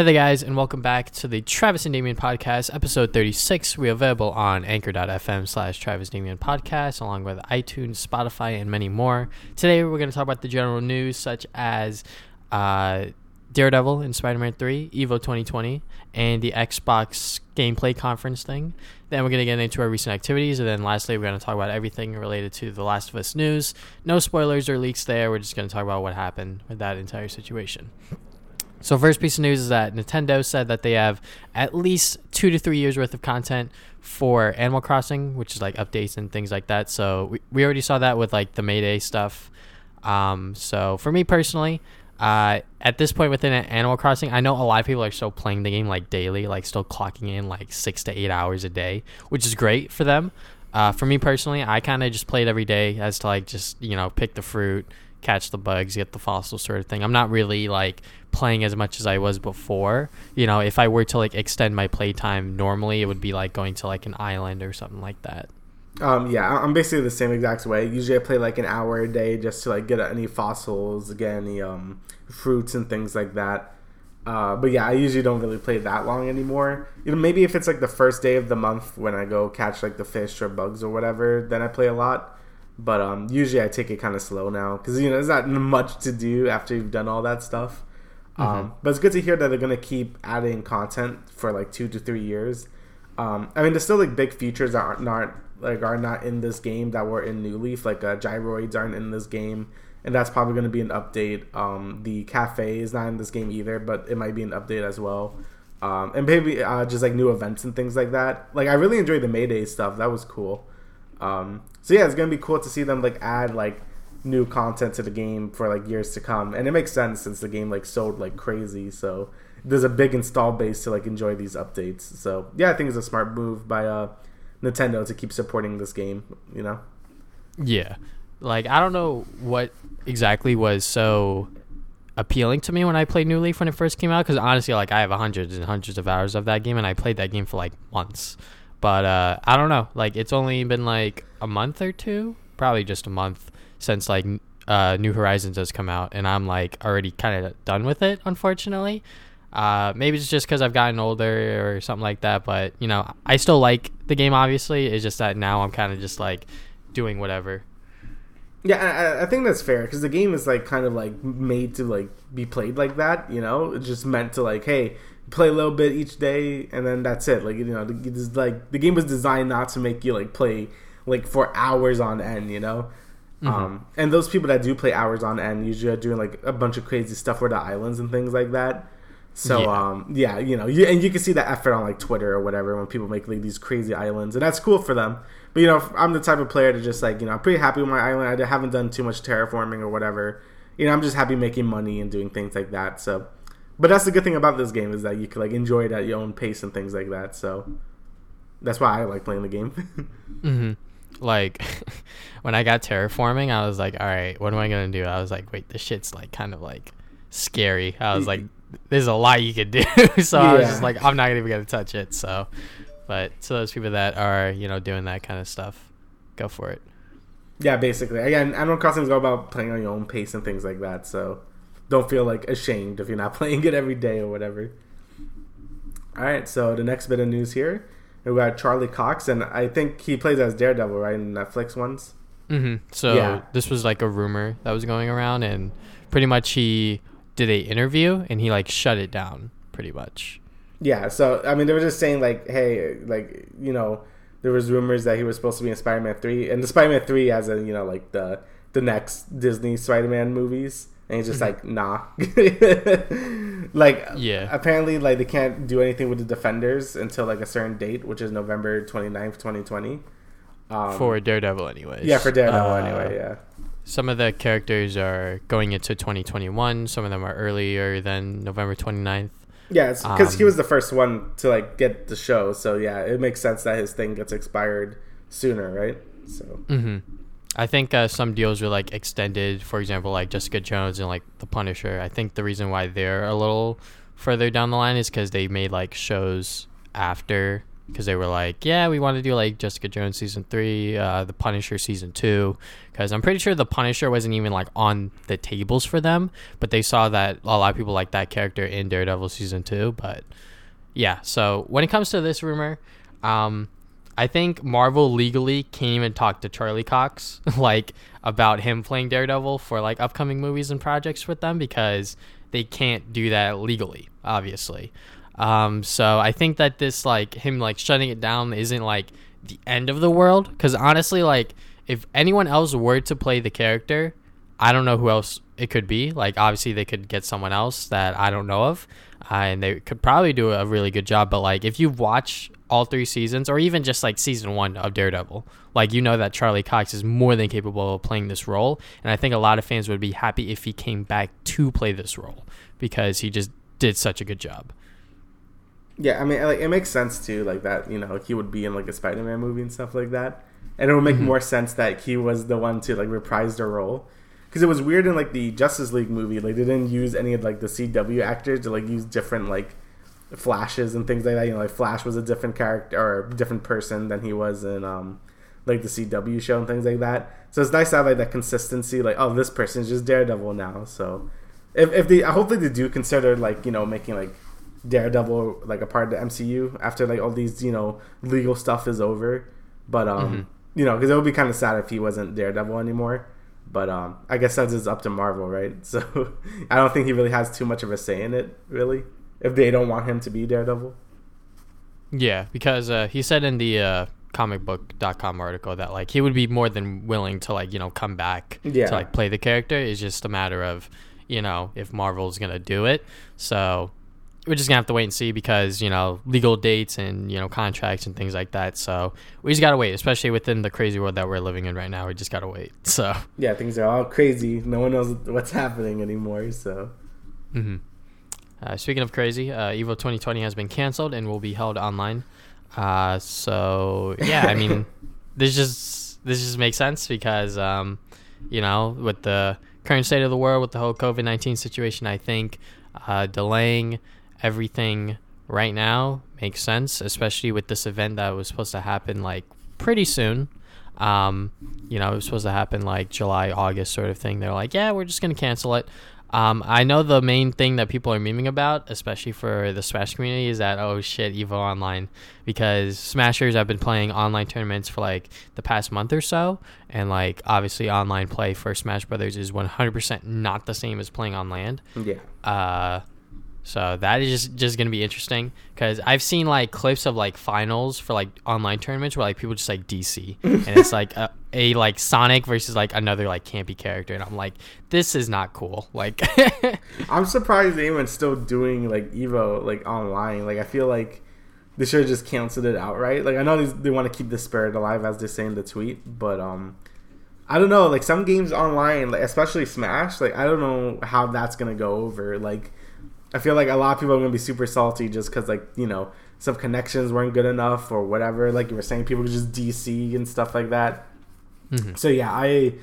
Hey there, guys, and welcome back to the Travis and Damien podcast, episode 36. We're available on anchor.fm slash Travis Damien podcast, along with iTunes, Spotify, and many more. Today, we're going to talk about the general news, such as uh, Daredevil in Spider Man 3, Evo 2020, and the Xbox gameplay conference thing. Then, we're going to get into our recent activities, and then lastly, we're going to talk about everything related to The Last of Us news. No spoilers or leaks there. We're just going to talk about what happened with that entire situation. So, first piece of news is that Nintendo said that they have at least two to three years worth of content for Animal Crossing, which is like updates and things like that. So, we, we already saw that with like the Mayday stuff. Um, so, for me personally, uh, at this point within Animal Crossing, I know a lot of people are still playing the game like daily, like still clocking in like six to eight hours a day, which is great for them. Uh, for me personally, I kind of just played every day as to like just you know pick the fruit, catch the bugs, get the fossils sort of thing. I'm not really like playing as much as I was before. You know, if I were to like extend my playtime normally, it would be like going to like an island or something like that. Um, yeah, I'm basically the same exact way. Usually, I play like an hour a day just to like get any fossils, get any um, fruits and things like that. Uh, but yeah, I usually don't really play that long anymore. You know, maybe if it's like the first day of the month when I go catch like the fish or bugs or whatever, then I play a lot. But um, usually I take it kind of slow now because you know there's not much to do after you've done all that stuff. Um, mm-hmm. Um, but it's good to hear that they're gonna keep adding content for like two to three years. Um, I mean, there's still like big features that aren't not like are not in this game that were in New Leaf. Like uh, gyroids aren't in this game, and that's probably going to be an update. Um, the cafe is not in this game either, but it might be an update as well. Um, and maybe uh, just like new events and things like that. Like I really enjoyed the Mayday stuff. That was cool. Um, so yeah, it's gonna be cool to see them like add like new content to the game for like years to come, and it makes sense since the game like sold like crazy. So there's a big install base to like enjoy these updates. So yeah, I think it's a smart move by uh, Nintendo to keep supporting this game. You know. Yeah, like I don't know what exactly was so appealing to me when I played New Leaf when it first came out because honestly, like I have hundreds and hundreds of hours of that game, and I played that game for like months. But uh, I don't know. Like it's only been like a month or two, probably just a month since like uh, New Horizons has come out, and I'm like already kind of done with it. Unfortunately, uh, maybe it's just because I've gotten older or something like that. But you know, I still like the game. Obviously, it's just that now I'm kind of just like doing whatever. Yeah, I, I think that's fair because the game is like kind of like made to like be played like that. You know, it's just meant to like, hey, play a little bit each day, and then that's it. Like you know, it's like the game was designed not to make you like play like for hours on end. You know. Mm-hmm. Um, and those people that do play hours on end usually are doing like a bunch of crazy stuff with the islands and things like that. So yeah. um, yeah, you know, you, and you can see that effort on like Twitter or whatever when people make like these crazy islands, and that's cool for them. But you know, I'm the type of player to just like you know, I'm pretty happy with my island. I haven't done too much terraforming or whatever. You know, I'm just happy making money and doing things like that. So but that's the good thing about this game is that you can like enjoy it at your own pace and things like that. So that's why I like playing the game. mm-hmm. Like when I got terraforming, I was like, all right, what am I gonna do? I was like, wait, this shit's like kind of like scary. I was like, there's a lot you could do. so yeah. I was just like, I'm not even gonna touch it. So, but to those people that are you know doing that kind of stuff, go for it. Yeah, basically. Again, Animal Crossing is all about playing on your own pace and things like that. So don't feel like ashamed if you're not playing it every day or whatever. All right, so the next bit of news here, we got Charlie Cox, and I think he plays as Daredevil, right, in Netflix ones. Mm-hmm. So yeah. this was like a rumor that was going around, and pretty much he did a interview and he like shut it down, pretty much. Yeah. So I mean, they were just saying like, hey, like you know, there was rumors that he was supposed to be in Spider-Man three, and the Spider-Man three as in you know like the the next Disney Spider-Man movies and he's just mm-hmm. like nah. Like yeah. apparently like they can't do anything with the defenders until like a certain date which is november 29th 2020 um, for daredevil anyways. Yeah for daredevil uh, anyway yeah. some of the characters are going into 2021 some of them are earlier than november 29th yeah because um, he was the first one to like get the show. So yeah it makes sense that his thing gets expired sooner right? So mm-hmm. I think uh, some deals were like extended. For example, like Jessica Jones and like The Punisher. I think the reason why they're a little further down the line is because they made like shows after because they were like, yeah, we want to do like Jessica Jones season three, uh, The Punisher season two, because I'm pretty sure The Punisher wasn't even like on the tables for them, but they saw that a lot of people like that character in Daredevil season two. But yeah, so when it comes to this rumor, um, I think Marvel legally can't even talk to Charlie Cox like about him playing Daredevil for like upcoming movies and projects with them because they can't do that legally, obviously. Um, so I think that this like him like shutting it down isn't like the end of the world because honestly, like if anyone else were to play the character, I don't know who else it could be. Like obviously they could get someone else that I don't know of, uh, and they could probably do a really good job. But like if you watch all three seasons, or even just like season one of Daredevil, like you know that Charlie Cox is more than capable of playing this role, and I think a lot of fans would be happy if he came back to play this role because he just did such a good job. Yeah, I mean, like it makes sense too, like that. You know, he would be in like a Spider-Man movie and stuff like that, and it would make mm-hmm. more sense that he was the one to like reprise the role. Because it was weird in like the Justice League movie, like they didn't use any of like the CW actors to like use different like flashes and things like that. You know, like Flash was a different character or a different person than he was in um like the CW show and things like that. So it's nice to have like that consistency. Like, oh, this person's just Daredevil now. So if if they hopefully they do consider like you know making like Daredevil like a part of the MCU after like all these you know legal stuff is over. But um, mm-hmm. you know, because it would be kind of sad if he wasn't Daredevil anymore. But um, I guess that's just up to Marvel, right? So I don't think he really has too much of a say in it, really. If they don't want him to be Daredevil. Yeah, because uh, he said in the uh, comicbook.com article that like he would be more than willing to like you know come back yeah. to like play the character. It's just a matter of you know if Marvel's gonna do it. So we're just gonna have to wait and see because you know legal dates and you know contracts and things like that. So we just gotta wait, especially within the crazy world that we're living in right now. We just gotta wait. So yeah, things are all crazy. No one knows what's happening anymore. So. Mm-hmm. Uh, speaking of crazy, uh, Evo 2020 has been canceled and will be held online. Uh, so yeah, I mean, this just this just makes sense because um, you know with the current state of the world with the whole COVID 19 situation, I think uh, delaying everything right now makes sense, especially with this event that was supposed to happen like pretty soon. Um, you know, it was supposed to happen like July, August sort of thing. They're like, yeah, we're just going to cancel it. Um, I know the main thing that people are memeing about, especially for the Smash community, is that oh shit, Evo Online, because Smashers have been playing online tournaments for like the past month or so, and like obviously online play for Smash Brothers is 100% not the same as playing on land. Yeah. Uh, so that is just, just gonna be interesting because I've seen like clips of like finals for like online tournaments where like people just like DC and it's like a, a, like Sonic versus like another like campy character and I'm like this is not cool. Like I'm surprised they even still doing like Evo like online. Like I feel like they should have just canceled it outright. Like I know they, they want to keep the spirit alive as they say in the tweet, but um I don't know. Like some games online, like especially Smash, like I don't know how that's gonna go over. Like I feel like a lot of people are gonna be super salty just because like you know some connections weren't good enough or whatever. Like you were saying, people just DC and stuff like that. Mm-hmm. So yeah, I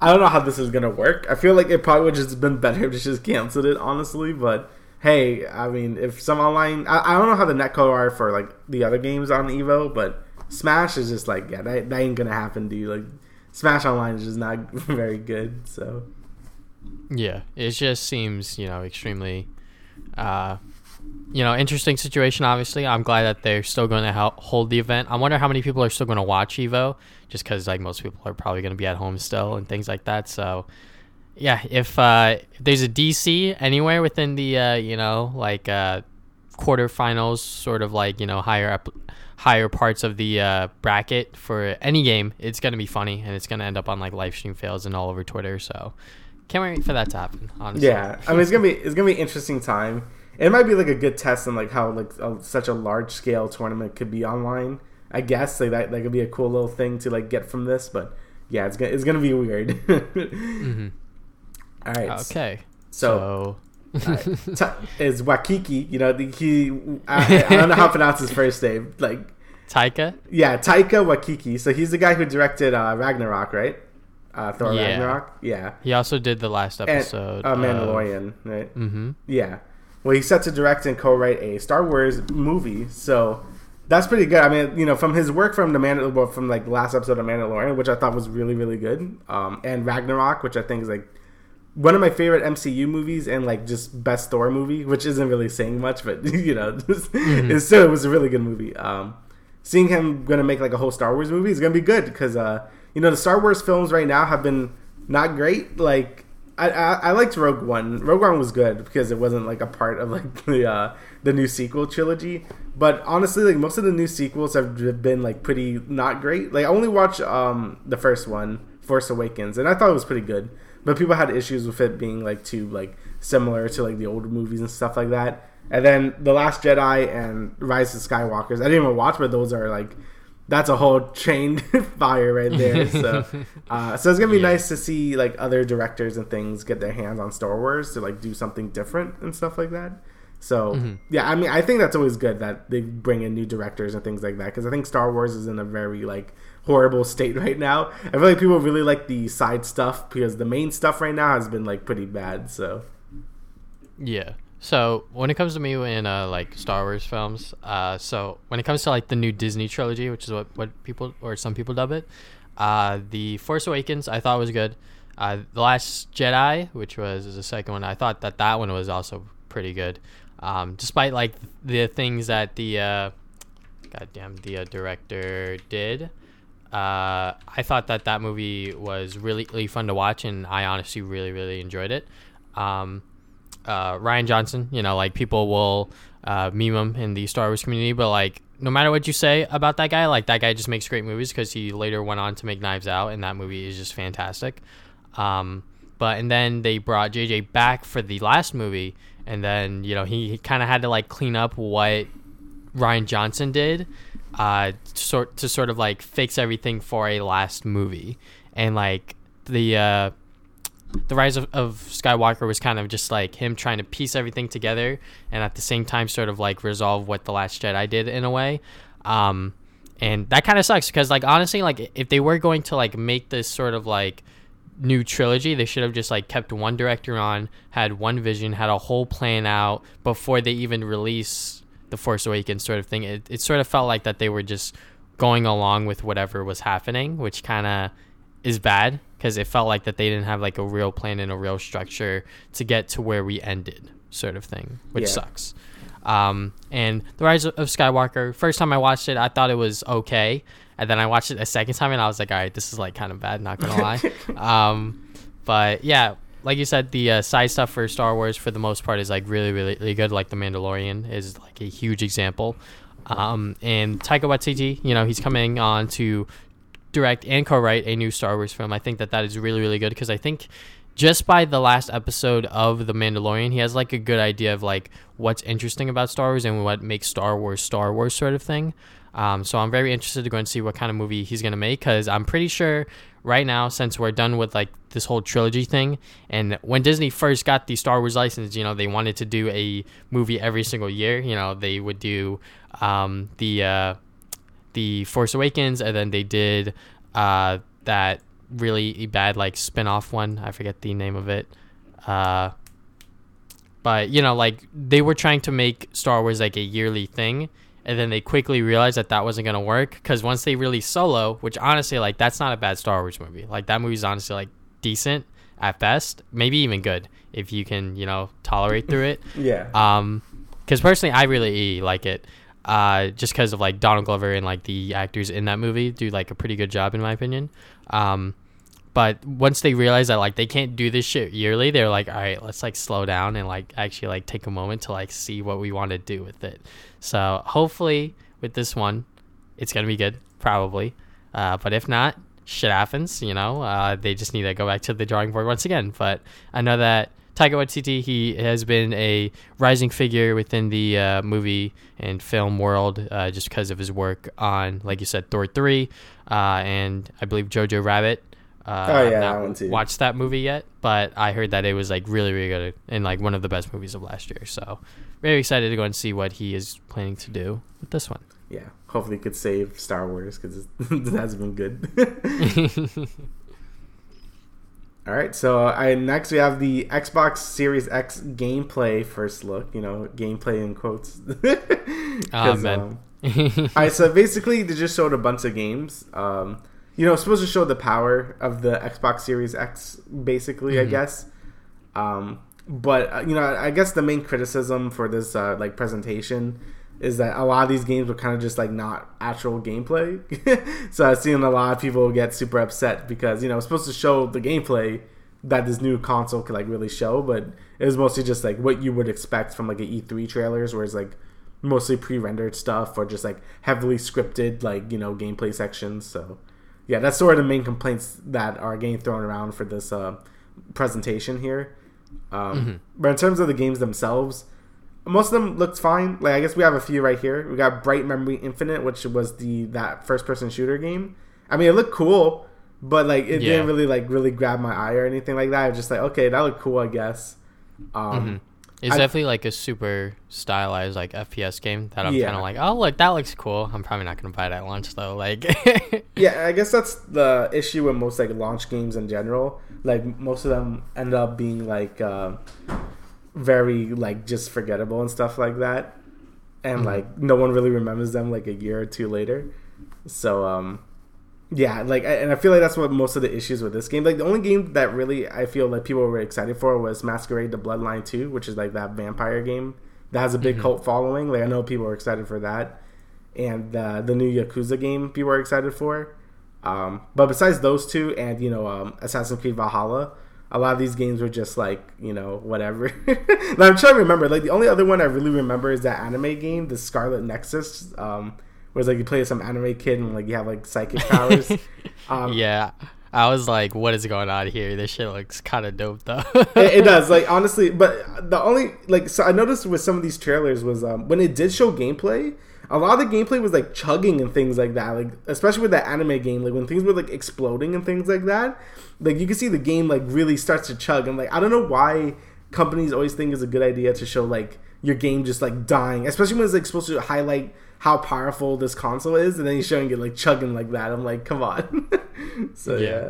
I don't know how this is gonna work. I feel like it probably would just been better if to just canceled it, honestly. But hey, I mean, if some online, I, I don't know how the netcode are for like the other games on Evo, but Smash is just like yeah, that, that ain't gonna happen, dude. Like Smash Online is just not very good. So yeah, it just seems you know extremely uh, you know, interesting situation. Obviously, I'm glad that they're still going to help hold the event. I wonder how many people are still going to watch Evo, just because like most people are probably going to be at home still and things like that. So, yeah, if, uh, there's a DC anywhere within the uh, you know like uh, quarterfinals, sort of like you know higher up, higher parts of the uh, bracket for any game, it's going to be funny and it's going to end up on like live stream fails and all over Twitter. So can't wait for that to happen. Honestly. Yeah, I mean it's gonna be it's gonna be interesting time. It might be like a good test on like how like a, such a large scale tournament could be online. I guess like that that could be a cool little thing to like get from this. But yeah, it's gonna it's gonna be weird. mm-hmm. All right. Okay. So. so. is Wakiki, you know, the, he, I, I, don't know how to pronounce his first name. Like, Taika? Yeah, Taika Wakiki. So he's the guy who directed uh, Ragnarok, right? Uh, Thor yeah. Ragnarok. Yeah. He also did the last episode. And, uh, Mandalorian, of... right? Mm-hmm. Yeah. Well, he's set to direct and co-write a Star Wars movie. So that's pretty good. I mean, you know, from his work from the Mandalorian, from like the last episode of Mandalorian, which I thought was really, really good, um, and Ragnarok, which I think is like one of my favorite MCU movies and like just best Thor movie, which isn't really saying much, but you know, mm-hmm. it still it was a really good movie. Um, seeing him gonna make like a whole Star Wars movie is gonna be good because uh, you know the Star Wars films right now have been not great. Like I, I, I liked Rogue One. Rogue One was good because it wasn't like a part of like the uh, the new sequel trilogy. But honestly, like most of the new sequels have been like pretty not great. Like I only watched um the first one, Force Awakens, and I thought it was pretty good. But people had issues with it being like too like similar to like the older movies and stuff like that. And then The Last Jedi and Rise of Skywalkers. I didn't even watch, but those are like that's a whole chain fire right there. So, uh, so it's gonna be yeah. nice to see like other directors and things get their hands on Star Wars to like do something different and stuff like that. So mm-hmm. yeah, I mean, I think that's always good that they bring in new directors and things like that because I think Star Wars is in a very like horrible state right now. I feel like people really like the side stuff because the main stuff right now has been like pretty bad. So yeah. So when it comes to me in uh, like Star Wars films, uh, so when it comes to like the new Disney trilogy, which is what what people or some people dub it, uh, the Force Awakens I thought was good. Uh, the Last Jedi, which was the second one, I thought that that one was also pretty good. Um, despite like the things that the uh, goddamn the uh, director did, I thought that that movie was really really fun to watch, and I honestly really really enjoyed it. Um, uh, Rian Johnson, you know, like people will uh, meme him in the Star Wars community, but like no matter what you say about that guy, like that guy just makes great movies because he later went on to make Knives Out, and that movie is just fantastic. Um, but and then they brought JJ back for the last movie, and then you know he, he kind of had to like clean up what Rian Johnson did, uh, sort to sort of like fix everything for a last movie, and like the uh, the rise of, of Skywalker was kind of just like him trying to piece everything together, and at the same time sort of like resolve what the Last Jedi did in a way. Um, and that kind of sucks because like honestly, like if they were going to like make this sort of like new trilogy, they should have just like kept one director on, had one vision, had a whole plan out before they even release the Force Awakens sort of thing. It, it sort of felt like that they were just going along with whatever was happening, which kind of is bad because it felt like that they didn't have like a real plan and a real structure to get to where we ended, sort of thing, which yeah. sucks. Um, and the Rise of Skywalker. First time I watched it, I thought it was okay and then I watched it a second time and I was like, all right, this is like kind of bad, not gonna lie. um, but yeah, like you said, the uh, side stuff for Star Wars for the most part is like really, really, really good. Like the Mandalorian is like a huge example. Um, and Taika Waititi, you know, he's coming on to direct and co-write a new Star Wars film. I think that that is really, really good because I think just by the last episode of The Mandalorian, he has like a good idea of like what's interesting about Star Wars and what makes Star Wars Star Wars sort of thing. Um, so I'm very interested to go and see what kind of movie he's gonna make because I'm pretty sure right now since we're done with like this whole trilogy thing and when Disney first got the Star Wars license, you know they wanted to do a movie every single year. You know they would do um, the uh, the Force Awakens and then they did uh, that really bad like spin-off one. I forget the name of it. Uh, but you know like they were trying to make Star Wars like a yearly thing and then they quickly realized that that wasn't gonna work because once they released Solo, which honestly, like that's not a bad Star Wars movie. Like that movie's honestly like decent at best, maybe even good if you can, you know, tolerate through it. yeah. Um, because personally, I really like it. Uh, just because of like Donald Glover and like the actors in that movie do like a pretty good job in my opinion. Um, but once they realize that like they can't do this shit yearly, they're like, all right, let's like slow down and like actually like take a moment to like see what we want to do with it. So hopefully with this one, it's gonna be good, probably. Uh, but if not, shit happens. You know, uh, they just need to go back to the drawing board once again. But I know that Taika Waititi, he has been a rising figure within the uh, movie and film world uh, just because of his work on, like you said, Thor 3, uh, and I believe Jojo Rabbit. Uh, oh yeah, I want to watch that movie yet, but I heard that it was like really, really good and like one of the best movies of last year. So very excited to go and see what he is planning to do with this one. Yeah, hopefully, he could save Star Wars because it has been good. All right, so I next we have the Xbox Series X gameplay first look. You know, gameplay in quotes. Oh man. um, all right, so basically they just showed a bunch of games. Um, you know, supposed to show the power of the Xbox Series X, basically, I guess. Um, but uh, you know, I guess the main criticism for this uh, like presentation is that a lot of these games were kind of just like not actual gameplay. so I've seen a lot of people get super upset because you know it's supposed to show the gameplay that this new console could like really show, but it was mostly just like what you would expect from like an E3 trailers, where it's like mostly pre-rendered stuff or just like heavily scripted like you know gameplay sections. So yeah, that's sort of the main complaints that are getting thrown around for this uh, presentation here. Um, But in terms of the games themselves, most of them looked fine. Like I guess we have a few right here. We got Bright Memory Infinite, which was the that first person shooter game. I mean, it looked cool, but like it Yeah. didn't really like really grab my eye or anything like that. I was just like, okay, that looked cool, I guess. Um, It's I- definitely like a super stylized like FPS game that I'm Yeah. kind of like, oh look, that looks cool. I'm probably not gonna buy it at launch though. Like, Yeah, I guess that's the issue with most like launch games in general. Like most of them end up being like uh, very like just forgettable and stuff like that, and like no one really remembers them like a year or two later. So um, yeah, like I- and I feel like that's what most of the issues with this game. Like the only game that really I feel like people were excited for was Masquerade: The Bloodline Two, which is like that vampire game that has a big cult following. Like I know people were excited for that, and uh, the new Yakuza game people are excited for. Um, but besides those two, and you know, um, Assassin's Creed Valhalla, a lot of these games were just like you know whatever. I'm trying to remember. Like the only other one I really remember is that anime game, the Scarlet Nexus. Um, where it's like you play as some anime kid and like you have like psychic powers. um, yeah, I was like, what is going on here? This shit looks kind of dope though. it, it does like honestly but the only like so i noticed with some of these trailers was um when it did show gameplay a lot of the gameplay was like chugging and things like that like especially with that anime game like when things were like exploding and things like that like you can see the game like really starts to chug. I'm like i don't know why companies always think it's a good idea to show like your game just like dying especially when it's like supposed to highlight how powerful this console is and then you're showing it like chugging like that. I'm like come on. So Yeah. yeah.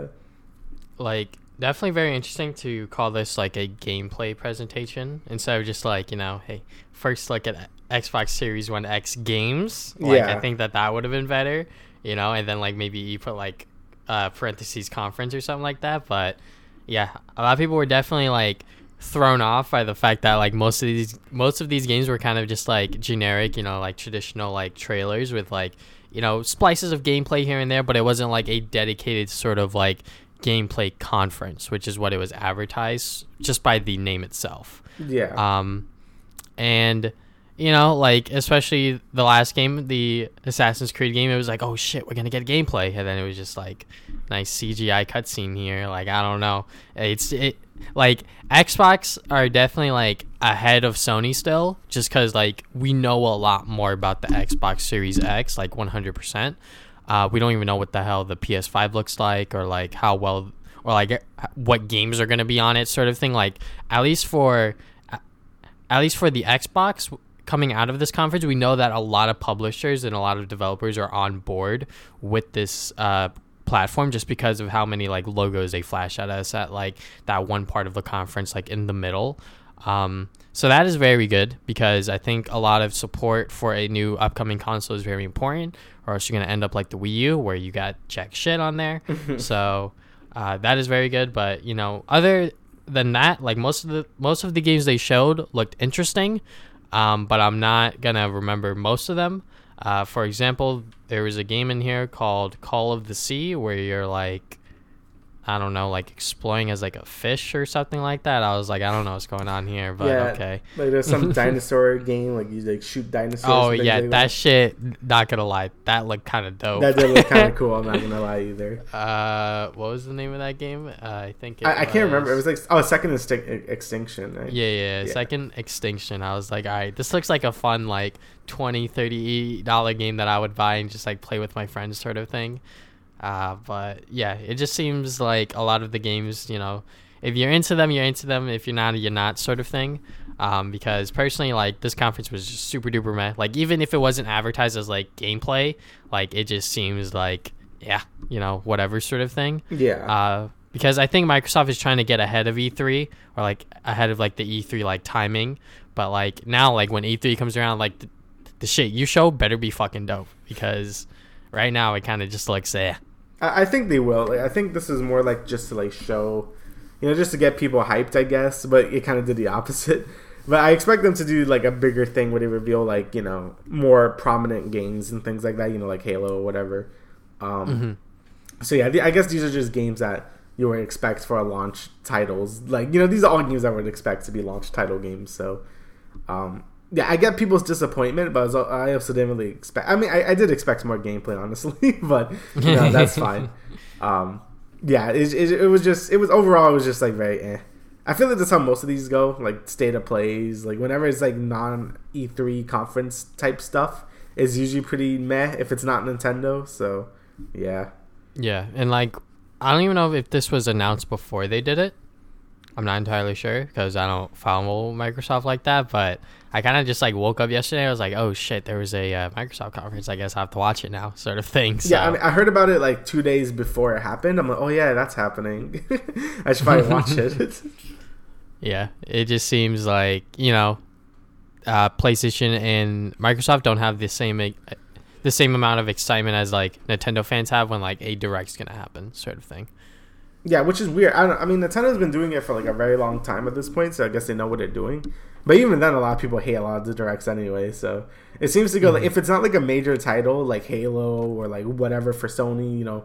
Like definitely very interesting to call this like a gameplay presentation instead of just like you know hey first look at xbox series one x games like Yeah. i think that that would have been better you know and then like maybe you put like uh parentheses conference or something like that but yeah a lot of people were definitely like thrown off by the fact that like most of these most of these games were kind of just like generic you know like traditional like trailers with like you know splices of gameplay here and there but it wasn't like a dedicated sort of like gameplay conference which is what it was advertised just by the name itself yeah um and you know like especially the last game the assassin's creed game it was like oh shit we're gonna get gameplay. And then it was just like nice cgi cutscene here. Like i don't know. It's it like xbox are definitely like ahead of sony still just because like we know a lot more about the xbox series x like 100% uh, we don't even know what the hell the ps5 looks like or like how well or like what games are to be on it sort of thing. Like at least for at least for the Xbox coming out of this conference, we know that a lot of publishers and a lot of developers are on board with this uh, platform just because of how many like logos they flash at us at like that one part of the conference, like in the middle. Um, so that is very good because I think a lot of support for a new upcoming console is very important, or else you're gonna end up like the Wii U where you got jack shit on there. so uh, that is very good. But you know, other than that, like most of the most of the games they showed looked interesting, um, but I'm not gonna remember most of them. Uh, for example, there was a game in here called Call of the Sea where you're like, I don't know, like exploring as like a fish or something like that. I was like, I don't know what's going on here, but yeah, okay. Like there's some dinosaur game, like you like shoot dinosaurs. Oh yeah, like that shit. Not gonna lie, that looked kind of dope. That did look kind of cool. I'm not gonna lie either. Uh, what was the name of that game? Uh, I think it I, I can't remember. It was like oh, second Extin- extinction. Right? Yeah, yeah, Yeah. Second Extinction. I was like, all right, this looks like a fun like 20 30 dollar game that I would buy and just like play with my friends sort of thing. Uh, but yeah, it just seems like a lot of the games, you know, if you're into them, you're into them. If you're not, you're not sort of thing. Um, because personally, like this conference was just super duper meh. Like even if it wasn't advertised as like gameplay, like it just seems like yeah, you know, whatever sort of thing. Yeah. Uh, because I think Microsoft is trying to get ahead of E3 or like ahead of like the E3 like timing. But like now, like when E3 comes around, like the, the shit you show better be fucking dope because right now it kind of just looks eh. I, I think they will. Like, I think this is more like just to like show, you know, just to get people hyped, I guess. But it kind of did the opposite. But I expect them to do like a bigger thing where they reveal like you know more prominent games and things like that. You know, like Halo or whatever. Um, Mm-hmm. So yeah, the- I guess these are just games that you would expect for a launch titles. Like you know, these are all games I would expect to be launch title games. So um, yeah, I get people's disappointment, but I, was, I also didn't really expect. I mean, I, I did expect more gameplay, honestly, but you know, that's fine. Um, yeah, it, it, it was just it was overall it was just like very. Eh. I feel like that's how most of these go, like state of plays. Like whenever it's like non E3 conference type stuff, is usually pretty meh if it's not Nintendo. So yeah, Yeah, and like I don't even know if this was announced before they did it. I'm not entirely sure because I don't follow Microsoft like that. But I kind of just like woke up yesterday. I was like, oh shit, there was a uh, Microsoft conference. I guess I have to watch it now, sort of thing. So. yeah. I, mean, I heard about it like two days before it happened. I'm like, oh yeah, that's happening. I should probably watch it. Yeah, it just seems like you know, uh, PlayStation and Microsoft don't have the same e- the same amount of excitement as like Nintendo fans have when like a direct's gonna happen, sort of thing. Yeah, which is weird. I, don't, I mean, Nintendo's been doing it for like a very long time at this point, so I guess they know what they're doing. But even then, a lot of people hate a lot of the directs anyway. So it seems to go like if it's not like a major title like Halo or like whatever for Sony, you know,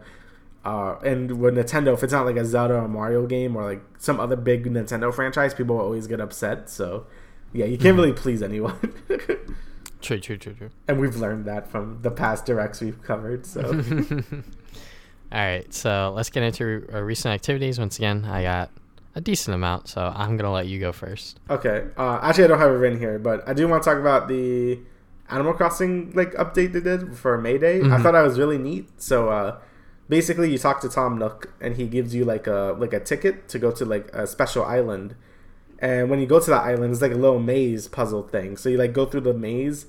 uh, and with Nintendo, if it's not like a Zelda or Mario game or like some other big Nintendo franchise, people always get upset. So yeah, you can't really please anyone. True, true, true, true. and we've learned that from the past directs we've covered. So All right, so let's get into uh, recent activities. Once again, I got a decent amount, so I'm gonna let you go first. Okay. Uh, actually, I don't have it written here, but I do want to talk about the Animal Crossing like update they did for May Day. I Mhm. thought that was really neat. So uh, basically, you talk to Tom Nook, and he gives you like a like a ticket to go to like a special island. And when you go to that island, it's like a little maze puzzle thing. So you like go through the maze,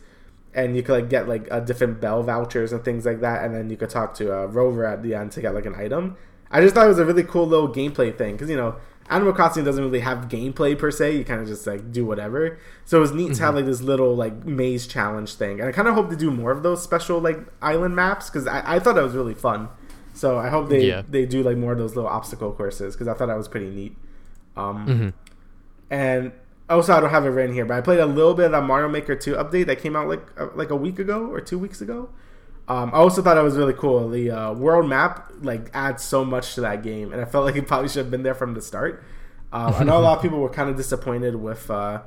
and you could like get like a different bell vouchers and things like that. And then you could talk to a rover at the end to get like an item. I just thought it was a really cool little gameplay thing because you know Animal Crossing doesn't really have gameplay per se. You kind of just like do whatever. So it was neat to have like this little like maze challenge thing, and I kind of hope to do more of those special like island maps because I, I thought that was really fun. So I hope they Yeah. they do like more of those little obstacle courses because I thought that was pretty neat. Um, Mm-hmm. and also I don't have it written here, but I played a little bit of that Mario Maker 2 update that came out like uh, like a week ago or two weeks ago. Um, I also thought that was really cool. The uh, world map like adds so much to that game, and I felt like it probably should have been there from the start. Um, I know a lot of people were kind of disappointed with, uh,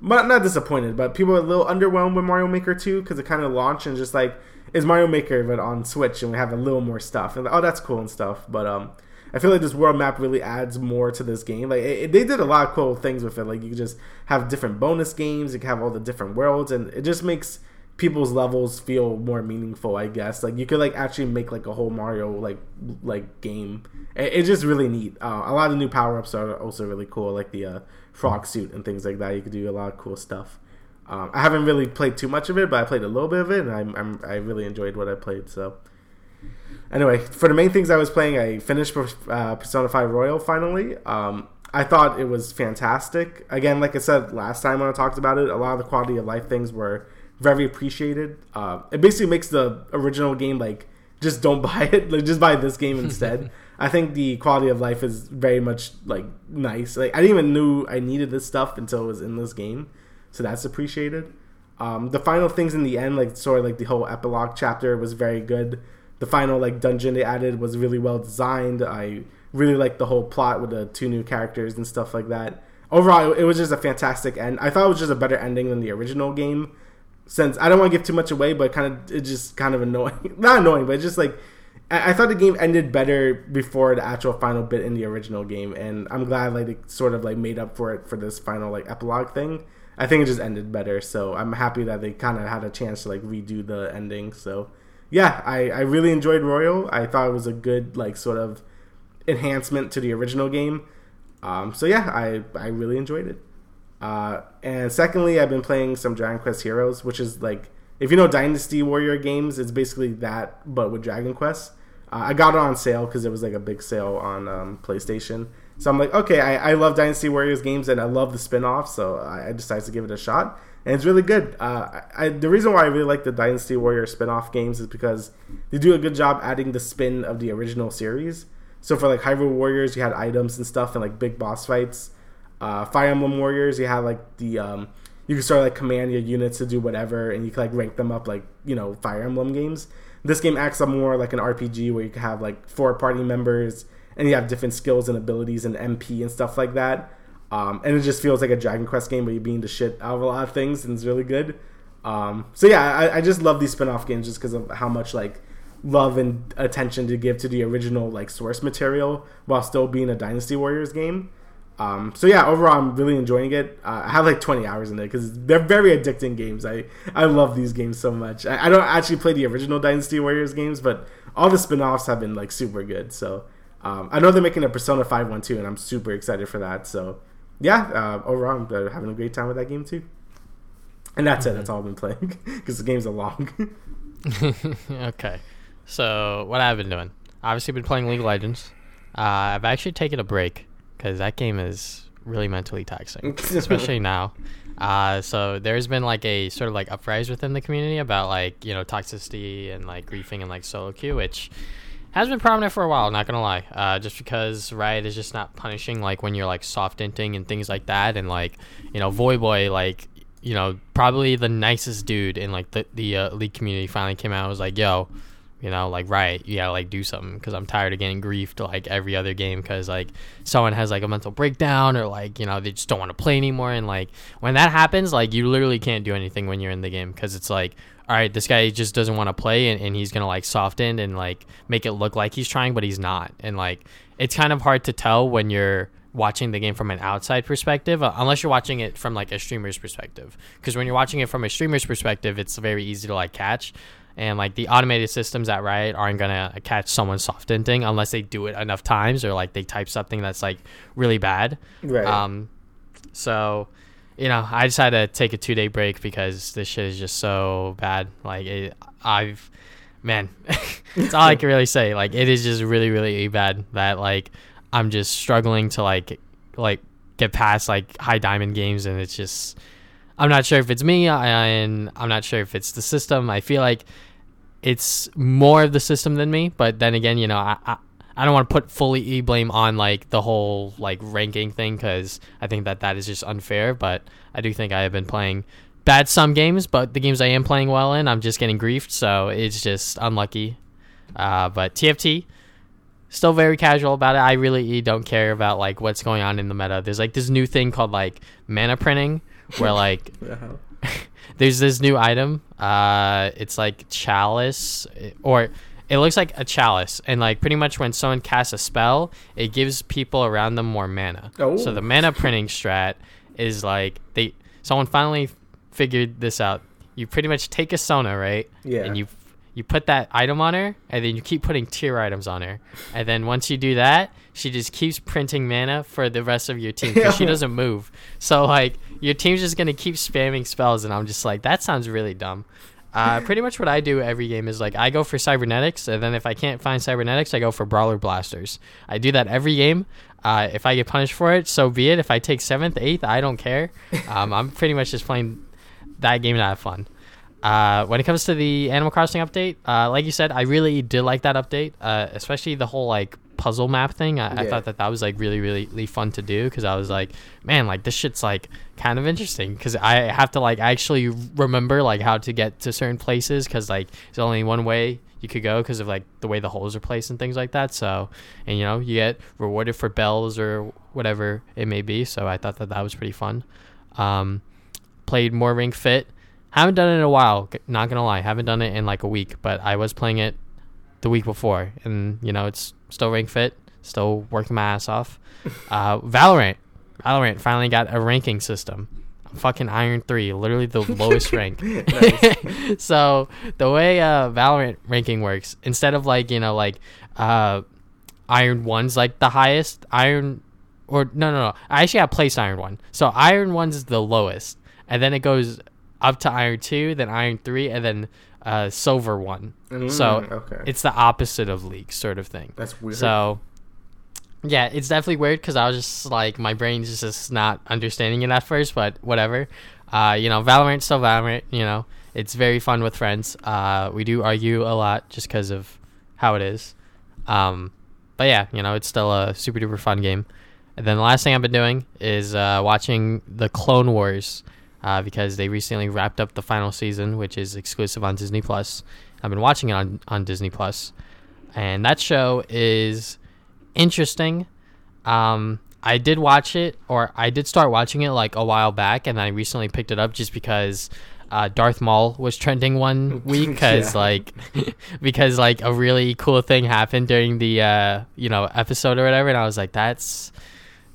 not not disappointed, but people were a little underwhelmed with Mario Maker 2 because it kind of launched and just like is Mario Maker but on Switch, and we have a little more stuff, and oh that's cool and stuff. But um, I feel like this world map really adds more to this game. Like it, it- they did a lot of cool things with it. Like you just have different bonus games. You can have all the different worlds, and it just makes people's levels feel more meaningful. I guess like you could like actually make like a whole Mario like like game. It, it's just really neat. Uh, a lot of new power ups are also really cool, like the uh, frog suit and things like that. You could do a lot of cool stuff. Um, I haven't really played too much of it, but I played a little bit of it, and I'm, I'm I really enjoyed what I played. So anyway, for the main things I was playing, I finished uh, Persona 5 Royal finally. Um, I thought it was fantastic. Again, like I said last time when I talked about it, a lot of the quality of life things were very appreciated. Uh, it basically makes the original game like just don't buy it, like just buy this game instead. I think the quality of life is very much like nice. Like I didn't even knew I needed this stuff until it was in this game, so that's appreciated. Um, the final things in the end, like sort of like the whole epilogue chapter, was very good. The final like dungeon they added was really well designed. I really liked the whole plot with the two new characters and stuff like that. Overall, it was just a fantastic end. I thought it was just a better ending than the original game. Since I don't want to give too much away, but kind of it's just kind of annoying. Not annoying, but just like I, thought the game ended better before the actual final bit in the original game, and I'm glad like it sort of like made up for it for this final like epilogue thing. I think it just ended better, so I'm happy that they kind of had a chance to like redo the ending. So yeah, I I really enjoyed Royal. I thought it was a good like sort of enhancement to the original game. Um, so yeah, I I really enjoyed it. Uh, and secondly, I've been playing some Dragon Quest Heroes, which is like if you know Dynasty Warrior games, it's basically that but with Dragon Quest. Uh, I got it on sale because it was like a big sale on um, PlayStation. So I'm like, okay, I, I love Dynasty Warriors games and I love the spin off, so I, I decided to give it a shot. And it's really good. Uh, I, the reason why I really like the Dynasty Warrior spin off games is because they do a good job adding the spin of the original series. So for like Hyrule Warriors, you had items and stuff and like big boss fights. Uh, Fire Emblem Warriors, you had like the um, you can start like command your units to do whatever, and you can like rank them up like you know Fire Emblem games. This game acts up more like an RPG where you have like four party members and you have different skills and abilities and MP and stuff like that. Um, and it just feels like a Dragon Quest game where you're being the shit out of a lot of things, and it's really good. Um, so yeah, I, I, just love these spin-off games just because of how much like love and attention to give to the original like source material while still being a Dynasty Warriors game. Um, so yeah, overall, I'm really enjoying it. Uh, I have like 20 hours in it because they're very addicting games. I I love these games so much. I, I, don't actually play the original Dynasty Warriors games, but all the spin-offs have been like super good. So um, I know they're making a Persona 5 one too, and I'm super excited for that. So yeah, uh, overall, I'm uh, having a great time with that game too. And that's mm-hmm. it. That's all I've been playing because the games are long. okay, so what I've been doing? Obviously, been playing League of Legends. Uh, I've actually taken a break because that game is really mentally taxing, especially now. Uh, so there's been like a sort of like uprise within the community about like you know toxicity and like griefing and like solo queue, which has been prominent for a while. Not gonna lie, uh, just because Riot is just not punishing like when you're like soft inting and things like that, and like you know Voyboy like you know probably the nicest dude in like the the uh, league community finally came out and was like, yo. You know, like Riot, you gotta like do something because I'm tired of getting griefed like every other game because like someone has like a mental breakdown or like you know they just don't want to play anymore and like when that happens, like you literally can't do anything when you're in the game because it's like all right, this guy just doesn't want to play and, and he's going to like soft int and like make it look like he's trying, but he's not. And like, it's kind of hard to tell when you're watching the game from an outside perspective, uh, unless you're watching it from like a streamer's perspective. Because when you're watching it from a streamer's perspective, it's very easy to like catch. And like the automated systems at Riot aren't gonna catch someone soft inting unless they do it enough times or like they type something that's like really bad. Right. Um, so you know, I decided to take a two day break because this shit is just so bad. Like, it, I've, man, that's all I can really say. Like, it is just really, really bad that like I'm just struggling to like, like get past like high diamond games, and it's just, I'm not sure if it's me, and I'm not sure if it's the system. I feel like it's more of the system than me, but then again, you know, I, I I don't want to put fully e blame on like the whole like ranking thing because I think that that is just unfair. But I do think I have been playing bad some games, but the games I am playing well in, I'm just getting griefed. So it's just unlucky. Uh, but TFT, still very casual about it. I really don't care about like what's going on in the meta. There's like this new thing called like mana printing, where like there's this new item. Uh, it's like chalice or it looks like a chalice, and like pretty much when someone casts a spell, it gives people around them more mana. Oh. So the oh. mana printing strat is like they someone finally figured this out. You pretty much take a Sona, right? Yeah. And you you put that item on her, and then you keep putting tier items on her, and then once you do that, she just keeps printing mana for the rest of your team because she doesn't move. So like your team's just gonna keep spamming spells, and I'm just like that sounds really dumb. Uh, pretty much what I do every game is like I go for cybernetics, and then if I can't find cybernetics, I go for brawler blasters. I do that every game. Uh, if I get punished for it, so be it. If I take seventh, eighth, I don't care. Um, I'm pretty much just playing that game to have fun. Uh, when it comes to the Animal Crossing update, uh, like you said, I really did like that update, uh, especially the whole like puzzle map thing. I, yeah. I thought that that was like really, really, really fun to do because I was like, man, like this shit's like kind of interesting because I have to like actually remember like how to get to certain places because like there's only one way you could go because of like the way the holes are placed and things like that. So, and you know, you get rewarded for bells or whatever it may be. So I thought that that was pretty fun. Um, played more Ring Fit. Haven't done it in a while. Not gonna lie, haven't done it in like a week, but I was playing it the week before, and you know it's still rank Fit, still working my ass off. Uh, Valorant, Valorant finally got a ranking system. fucking Iron Three, literally the lowest rank. so the way uh, Valorant ranking works, instead of like you know like uh, Iron One's like the highest, Iron or no no no, I actually have placed Iron One. So Iron One's is the lowest, and then it goes up to Iron Two, then Iron Three, and then uh, Silver One. Mm, so okay, It's the opposite of league, sort of thing. that's weird. So, yeah, it's definitely weird because I was just like, my brain's just not understanding it at first, but whatever. Uh, you know, Valorant still Valorant. You know, it's very fun with friends. Uh, we do argue a lot just because of how it is. Um, but yeah, you know, it's still a super duper fun game. And then the last thing I've been doing is uh, watching the Clone Wars uh, because they recently wrapped up the final season, which is exclusive on Disney Plus. I've been watching it on on Disney Plus, and that show is interesting. Um, I did watch it, or I did start watching it like a while back, and I recently picked it up just because uh, Darth Maul was trending one week because Yeah. like because like a really cool thing happened during the uh, you know episode or whatever, and I was like, that's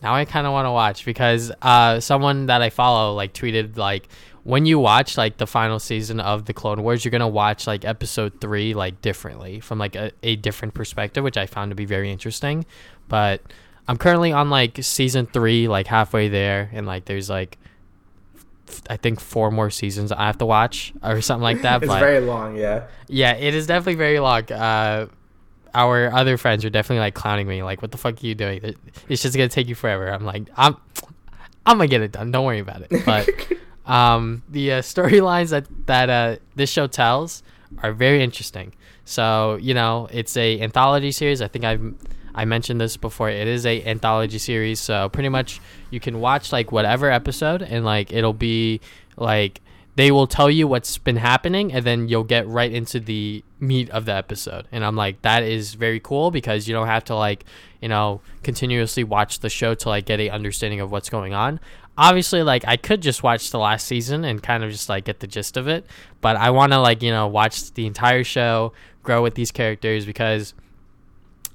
now I kind of want to watch because uh, someone that I follow like tweeted like when you watch like the final season of the Clone Wars, you're gonna watch like episode three like differently from like a, a different perspective, which I found to be very interesting. But I'm currently on like season three, like halfway there, and like there's like I think four more seasons I have to watch or something like that. it's but very long. Yeah, yeah, it is definitely very long. Uh, our other friends are definitely like clowning me, like, "What the fuck are you doing? It- It's just gonna take you forever." I'm like, "I'm, I'm gonna get it done. Don't worry about it." But um, the uh, storylines that that uh, this show tells are very interesting. So you know, it's a anthology series. I think I've I mentioned this before. It is a anthology series, so pretty much you can watch like whatever episode, and like it'll be like they will tell you what's been happening, and then you'll get right into the meat of the episode. And I'm like, that is very cool because you don't have to like you know continuously watch the show to like get a understanding of what's going on obviously like i could just watch the last season and kind of just like get the gist of it but i want to like you know watch the entire show grow with these characters because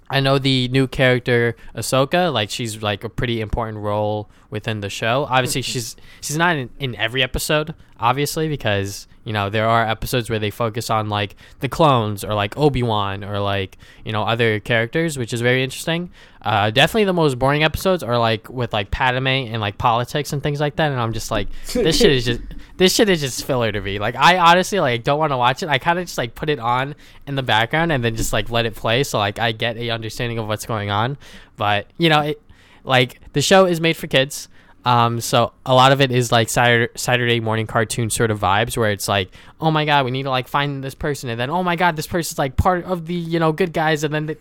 I know the new character Ahsoka, like she's like a pretty important role within the show. Obviously, she's she's not in, in every episode, obviously, because you know there are episodes where they focus on like the clones or like Obi Wan or like you know other characters, which is very interesting. Uh, definitely, the most boring episodes are like with like Padme and like politics and things like that, and I'm just like, this shit is just this shit is just filler to me. Like I honestly like don't want to watch it. I kind of just like put it on in the background and then just like let it play so like I get a understanding of what's going on. But you know, it like the show is made for kids. Um, so a lot of it is like Saturday, morning cartoon sort of vibes where it's like, oh my god, we need to like find this person, and then oh my god, this person's like part of the you know good guys, and then they,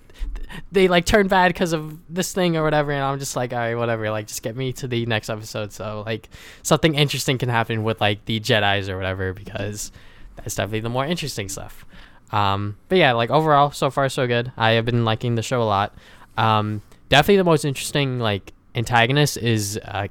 they like turn bad because of this thing or whatever, and I'm just like, all right, whatever, like just get me to the next episode, so like something interesting can happen with like the Jedi's or whatever because that's definitely the more interesting stuff. Um, but yeah, like overall, so far so good. I have been liking the show a lot. Um, definitely the most interesting like antagonist is uh,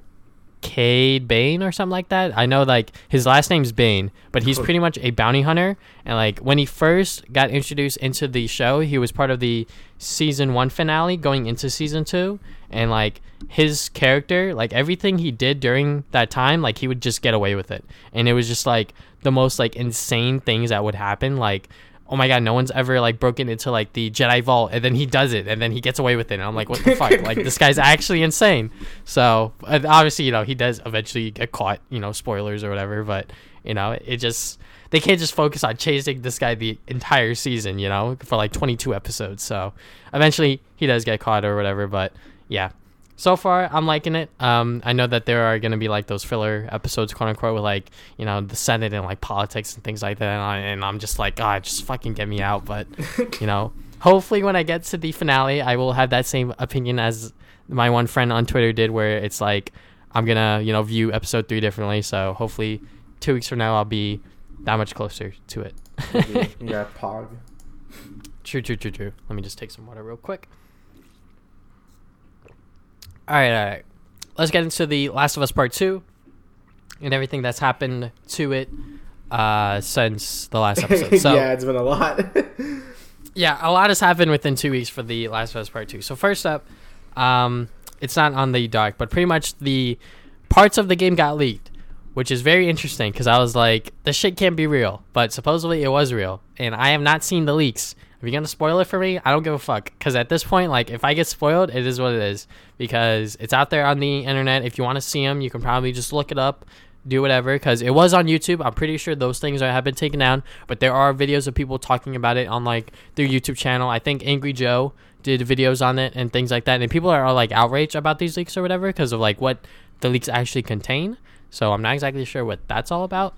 Cade Bane or something like that. I know like his last name's Bane, but he's pretty much a bounty hunter. And like when he first got introduced into the show, he was part of the season one finale going into season two. And like his character, like everything he did during that time, like he would just get away with it. And it was just like the most like insane things that would happen. Like oh my god, no one's ever like broken into like the Jedi vault, and then he does it, and then he gets away with it. And I'm like, what the fuck? Like this guy's actually insane. So uh, obviously, you know, he does eventually get caught. You know, spoilers or whatever. But you know, it just they can't just focus on chasing this guy the entire season. You know, for like 22 episodes. So eventually, he does get caught or whatever. But yeah. So far, I'm liking it. Um, I know that there are going to be like those filler episodes, quote unquote, with like you know the Senate and like politics and things like that, and, I, and I'm just like, God, just fucking get me out. But you know, hopefully when I get to the finale, I will have that same opinion as my one friend on Twitter did, where it's like I'm gonna you know view episode three differently. So hopefully, two weeks from now, I'll be that much closer to it. yeah, Pog. True, true, true, true. Let me just take some water real quick. All right, all right. Let's get into the Last of Us Part Two and everything that's happened to it uh, since the last episode. So yeah, it's been a lot. yeah, a lot has happened within two weeks for the Last of Us Part Two. So first up, um, it's not on the doc, but pretty much the parts of the game got leaked, which is very interesting because I was like, this shit can't be real, but supposedly it was real, and I have not seen the leaks. If you're gonna spoil it for me, I don't give a fuck. Because at this point, like, if I get spoiled, it is what it is. Because it's out there on the internet. If you want to see them, you can probably just look it up. do whatever because it was on YouTube. I'm pretty sure those things are, have been taken down, but there are videos of people talking about it on like their YouTube channel. I think Angry Joe did videos on it and things like that, and people are like outraged about these leaks or whatever because of like what the leaks actually contain. So I'm not exactly sure what that's all about.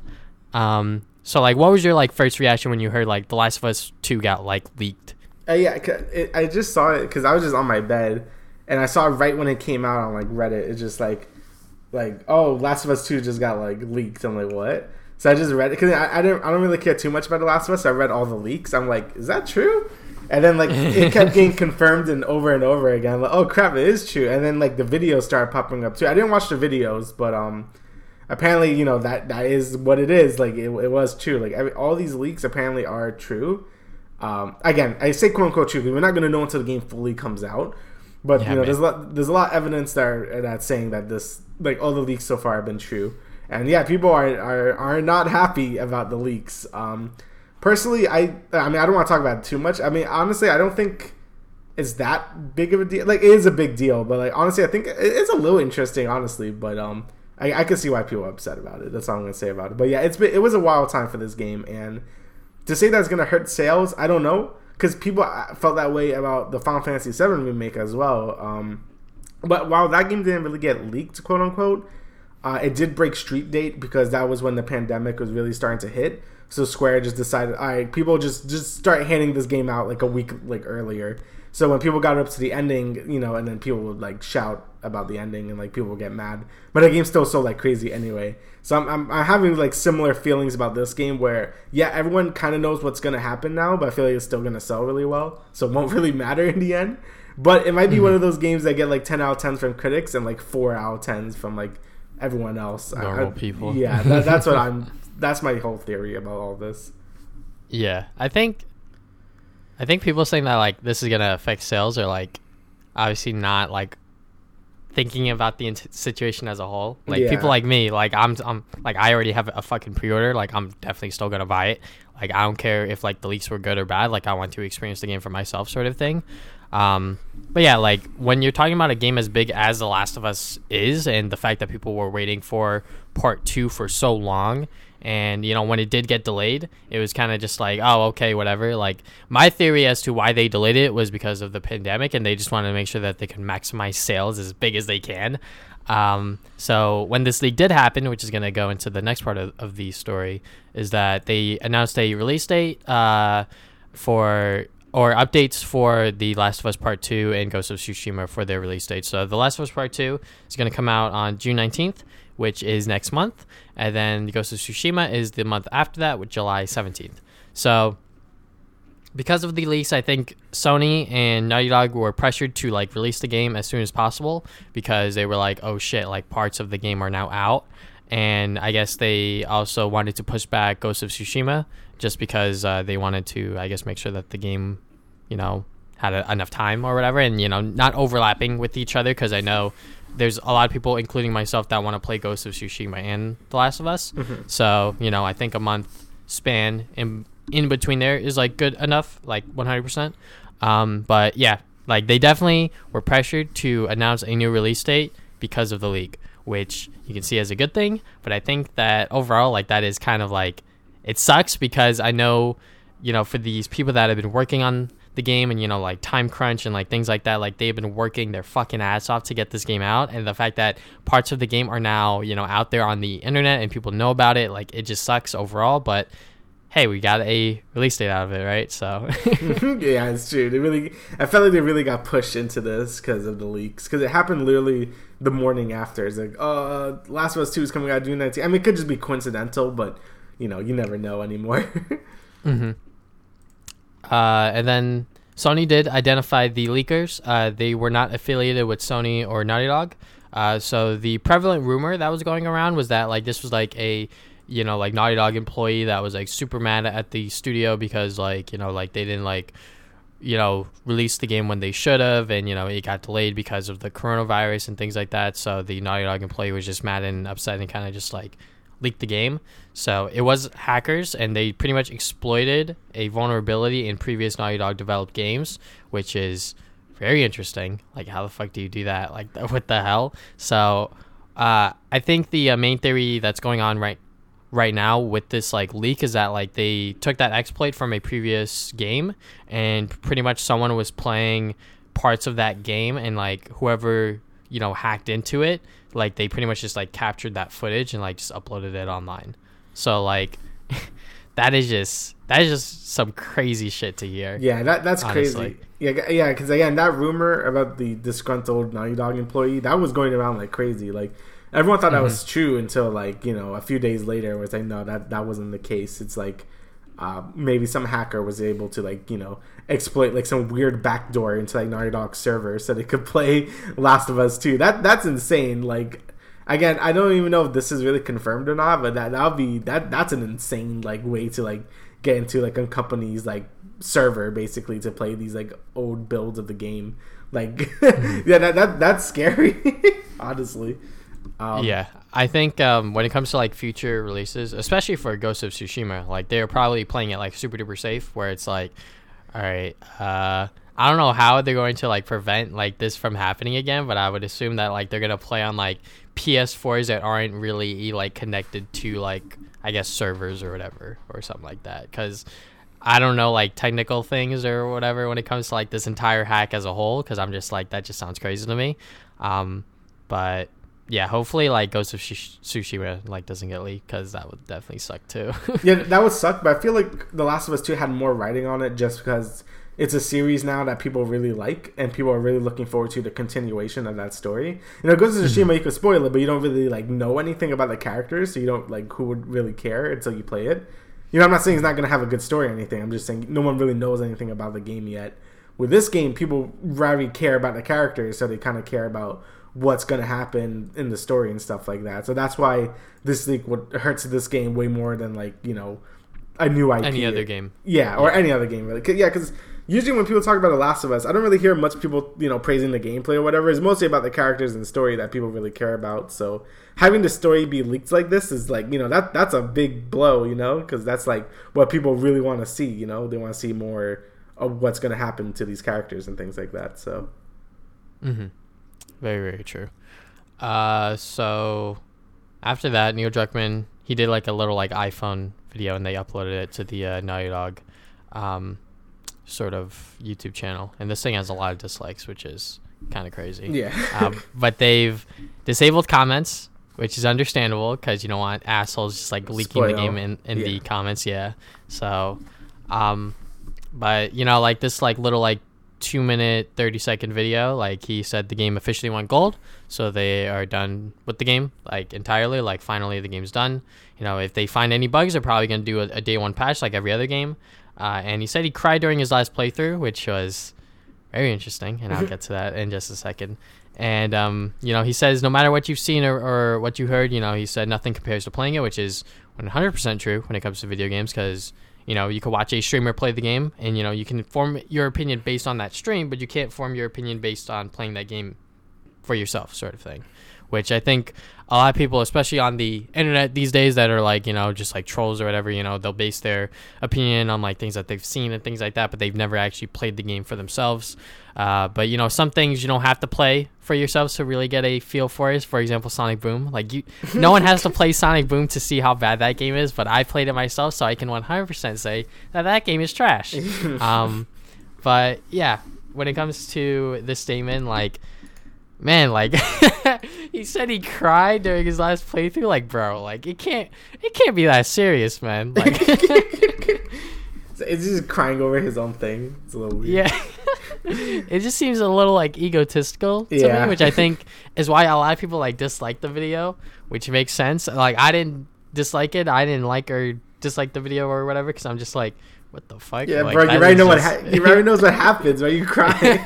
Um, so like, what was your like first reaction when you heard like The Last of Us Two got like leaked? Uh, yeah, it, I just saw it because I was just on my bed and I saw it right when it came out on like Reddit. It's just like, like oh, Last of Us Two just got like leaked. I'm like, what? So I just read it because I, I didn't I don't really care too much about The Last of Us. So I read all the leaks. I'm like, is that true? And then like it kept getting confirmed and over and over again. Like, oh crap, it is true. And then like the videos started popping up too. I didn't watch the videos, but um, apparently you know that that is what it is. Like it, it was true. Like every, all these leaks apparently are true. Um, again, I say quote unquote true we're not going to know until the game fully comes out. But yeah, you know, man. there's a lot there's a lot of evidence that that's saying that this like all the leaks so far have been true. And yeah, people are are, are not happy about the leaks. Um, personally, I I mean I don't want to talk about it too much. I mean honestly, I don't think it's that big of a deal. Like it is a big deal, but like honestly, I think it's a little interesting, honestly. But um, I, I can see why people are upset about it. That's all I'm gonna say about it. But yeah, it's been it was a wild time for this game, and to say that's gonna hurt sales, I don't know, because people uh, felt that way about the Final Fantasy VII remake as well. Um, but while that game didn't really get leaked, quote unquote, uh, it did break street date because that was when the pandemic was really starting to hit. So Square just decided, all right, people just just start handing this game out like a week like earlier. So when people got up to the ending, you know, and then people would like shout about the ending and like people get mad. But the game's still so like crazy anyway. So I'm, I'm, I'm having like similar feelings about this game where yeah, everyone kind of knows what's gonna happen now, but I feel like it's still gonna sell really well, so it won't really matter in the end. But it might be mm-hmm. one of those games that get like 10 out of 10s from critics and like 4 out of 10s from like everyone else. Normal I, people. Yeah, that, that's what I'm that's my whole theory about all this. Yeah, I think, I think people saying that like this is gonna affect sales are like, obviously not like thinking about the situation as a whole. Like yeah. people like me, like I'm, I'm like I already have a fucking pre-order. Like I'm definitely still gonna buy it. Like I don't care if like the leaks were good or bad. Like I want to experience the game for myself, sort of thing. Um, but yeah, like when you're talking about a game as big as The Last of Us is, and the fact that people were waiting for part two for so long, and you know when it did get delayed it was kind of just like oh okay whatever like my theory as to why they delayed it was because of the pandemic and they just wanted to make sure that they can maximize sales as big as they can um, so when this leak did happen which is going to go into the next part of, of the story is that they announced a release date uh, for or updates for The Last of Us Part 2 and Ghost of Tsushima for their release date. So The Last of Us Part 2 is going to come out on June 19th, which is next month. And then Ghost of Tsushima is the month after that, with July 17th. So because of the leaks, I think Sony and Naughty Dog were pressured to like release the game as soon as possible because they were like, oh shit, like parts of the game are now out. And I guess they also wanted to push back Ghost of Tsushima just because uh, they wanted to, I guess, make sure that the game, you know, had a, enough time or whatever, and you know, not overlapping with each other. Because I know there's a lot of people, including myself, that want to play Ghost of Tsushima and The Last of Us. Mm-hmm. So you know, I think a month span in in between there is like good enough, like 100. percent um, But yeah, like they definitely were pressured to announce a new release date because of the leak, which you can see as a good thing. But I think that overall, like that is kind of like it sucks because I know, you know, for these people that have been working on the game and you know like time crunch and like things like that like they've been working their fucking ass off to get this game out. And the fact that parts of the game are now you know out there on the internet and people know about it like it just sucks overall. But hey we got a release date out of it right? So. Yeah it's true. They really i felt like they really got pushed into this because of the leaks. Because it happened literally the morning after. It's like uh last of us 2 is coming out june 19th i mean it could just be coincidental but you know, you never know anymore. mm-hmm. Uh, and then Sony did identify the leakers. Uh, they were not affiliated with Sony or Naughty Dog. Uh, so the prevalent rumor that was going around was that like this was like a you know like Naughty Dog employee that was like super mad at the studio because like you know like they didn't like you know release the game when they should have and you know it got delayed because of the coronavirus and things like that. So the Naughty Dog employee was just mad and upset and kind of just like leaked the game. So it was hackers, and they pretty much exploited a vulnerability in previous Naughty Dog developed games, which is very interesting. Like, how the fuck do you do that? Like, what the hell? So, uh, I think the uh, main theory that's going on right right now with this like leak is that like they took that exploit from a previous game and pretty much someone was playing parts of that game and like whoever you know hacked into it like they pretty much just like captured that footage and like just uploaded it online so like that is just that is just some crazy shit to hear Yeah, that that's Honestly. crazy. Yeah, yeah, because again, that rumor about the disgruntled Naughty Dog employee that was going around like crazy. Like everyone thought that Mm-hmm. was true until like you know a few days later, where it's like no, that that wasn't the case. It's like uh, maybe some hacker was able to like you know exploit like some weird backdoor into like Naughty Dog server so they could play Last of Us 2. That that's insane. Like again, I don't even know if this is really confirmed or not, but that that would be that that's an insane like way to like get into like a company's like server basically to play these like old builds of the game. Like yeah, that, that that's scary. honestly. Um, yeah, I think um, when it comes to like future releases, especially for Ghost of Tsushima, like they're probably playing it like super duper safe, where it's like, all right, uh, I don't know how they're going to like prevent like this from happening again, but I would assume that like they're gonna play on like PS4s that aren't really like connected to like I guess servers or whatever or something like that, because. I don't know like technical things or whatever when it comes to like this entire hack as a whole because I'm just like that just sounds crazy to me. Um, but yeah, hopefully like Ghost of Sh- Tsushima like doesn't get leaked because that would definitely suck too. yeah, that would suck. But I feel like The Last of Us Two had more writing on it just because it's a series now that people really like and people are really looking forward to the continuation of that story. You know, Ghost of mm-hmm. Tsushima, you could spoil it, but you don't really like know anything about the characters, so you don't like who would really care until you play it. You know, I'm not saying it's not going to have a good story or anything. I'm just saying no one really knows anything about the game yet. With this game, people very care about the characters, so they kind of care about what's going to happen in the story and stuff like that. So that's why this leak would hurts this game way more than like you know a new IP. Any other game. Yeah, or any other game really. 'Cause- yeah, because usually when people talk about The Last of Us, I don't really hear much people you know praising the gameplay or whatever. It's mostly about the characters and the story that people really care about. So having the story be leaked like this is like you know that that's a big blow, you know, because that's like what people really want to see. You know, they want to see more of what's going to happen to these characters and things like that. So Mm-hmm. Very very true. Uh, so after that, Neil Druckmann he did like a little like iPhone video and they uploaded it to the uh, Naughty Dog, um, sort of YouTube channel. And this thing has a lot of dislikes, which is kind of crazy. yeah, um, but they've disabled comments, which is understandable because you don't want assholes just like leaking the game in, in the comments. Yeah. So, um, but you know, like this like little like two minute thirty second video, like he said the game officially went gold, so they are done with the game like entirely. Like finally the game's done. You know, if they find any bugs, they're probably gonna do a, a day one patch like every other game. Uh, and he said he cried during his last playthrough, which was very interesting, and I'll get to that in just a second. And um, you know, he says no matter what you've seen or, or what you heard, you know, he said nothing compares to playing it, which is 100% true when it comes to video games because you know you can watch a streamer play the game, and you know you can form your opinion based on that stream, but you can't form your opinion based on playing that game for yourself, sort of thing. Which I think a lot of people, especially on the internet these days, that are like you know just like trolls or whatever, you know, they'll base their opinion on like things that they've seen and things like that, but they've never actually played the game for themselves. Uh, but you know, some things you don't have to play for yourselves to really get a feel for it. For example, Sonic Boom. Like you, no one has to play Sonic Boom to see how bad that game is. But I played it myself, so I can 100% say that that game is trash. um, but yeah, when it comes to this statement, like, man, like he said he cried during his last playthrough. Like, bro, like it can't, it can't be that serious, man. Like, it's just crying over his own thing. It's a little weird. yeah. it just seems a little like egotistical to Yeah. me, which I think is why a lot of people like dislike the video, which makes sense. Like I didn't dislike it, I didn't like or dislike the video or whatever because I'm just like, what the fuck? Yeah, Like, bro, you already know what just- ha- you already knows what happens. Why you crying?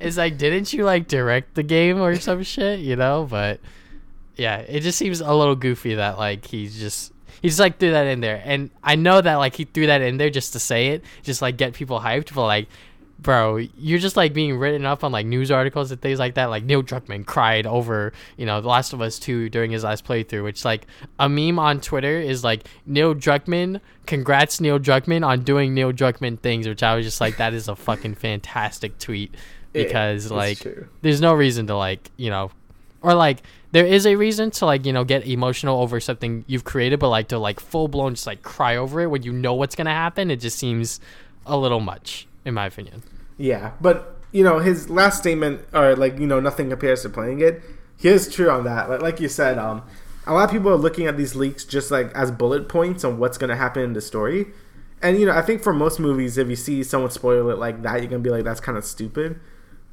It's like, didn't you like direct the game or some shit, you know? But yeah, it just seems a little goofy that like he's just he just like threw that in there, and I know that like he threw that in there just to say it, just like get people hyped. But like, bro, you're just like being written up on like news articles and things like that. Like Neil Druckmann cried over you know The Last of Us Two during his last playthrough, which like a meme on Twitter is like Neil Druckmann, congrats Neil Druckmann on doing Neil Druckmann things, which I was just like that is a fucking fantastic tweet because it's like there's no reason to like you know or like there is a reason to like you know get emotional over something you've created, but like to like full blown just like cry over it when you know what's gonna happen, it just seems a little much, in my opinion. Yeah, but you know his last statement, or like you know nothing compares to playing it. He is true on that. Like, like you said, um, a lot of people are looking at these leaks just like as bullet points on what's gonna happen in the story. And you know, I think for most movies, if you see someone spoil it like that, you're gonna be like, "That's kind of stupid."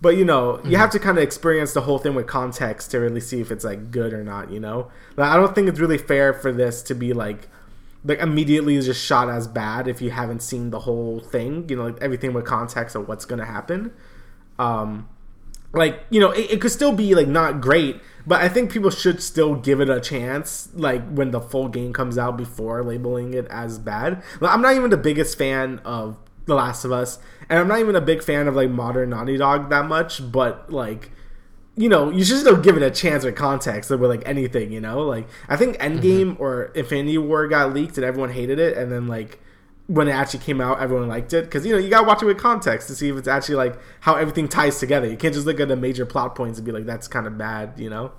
But you know, mm-hmm. you have to kind of experience the whole thing with context to really see if it's like good or not. You know, like, I don't think it's really fair for this to be like like immediately just shot as bad if you haven't seen the whole thing. You know, like everything with context of what's gonna happen. Um, like you know, it, it could still be like not great, but I think people should still give it a chance, like when the full game comes out before labeling it as bad. Like, I'm not even the biggest fan of The Last of Us, and I'm not even a big fan of like modern Naughty Dog that much. But like, you know, you should still give it a chance with context, with like anything. You know, like I think Endgame mm-hmm. or Infinity War got leaked and everyone hated it, and then like when it actually came out, everyone liked it because you know you gotta watch it with context to see if it's actually like how everything ties together. You can't just look at the major plot points and be like, "That's kind of bad," you know?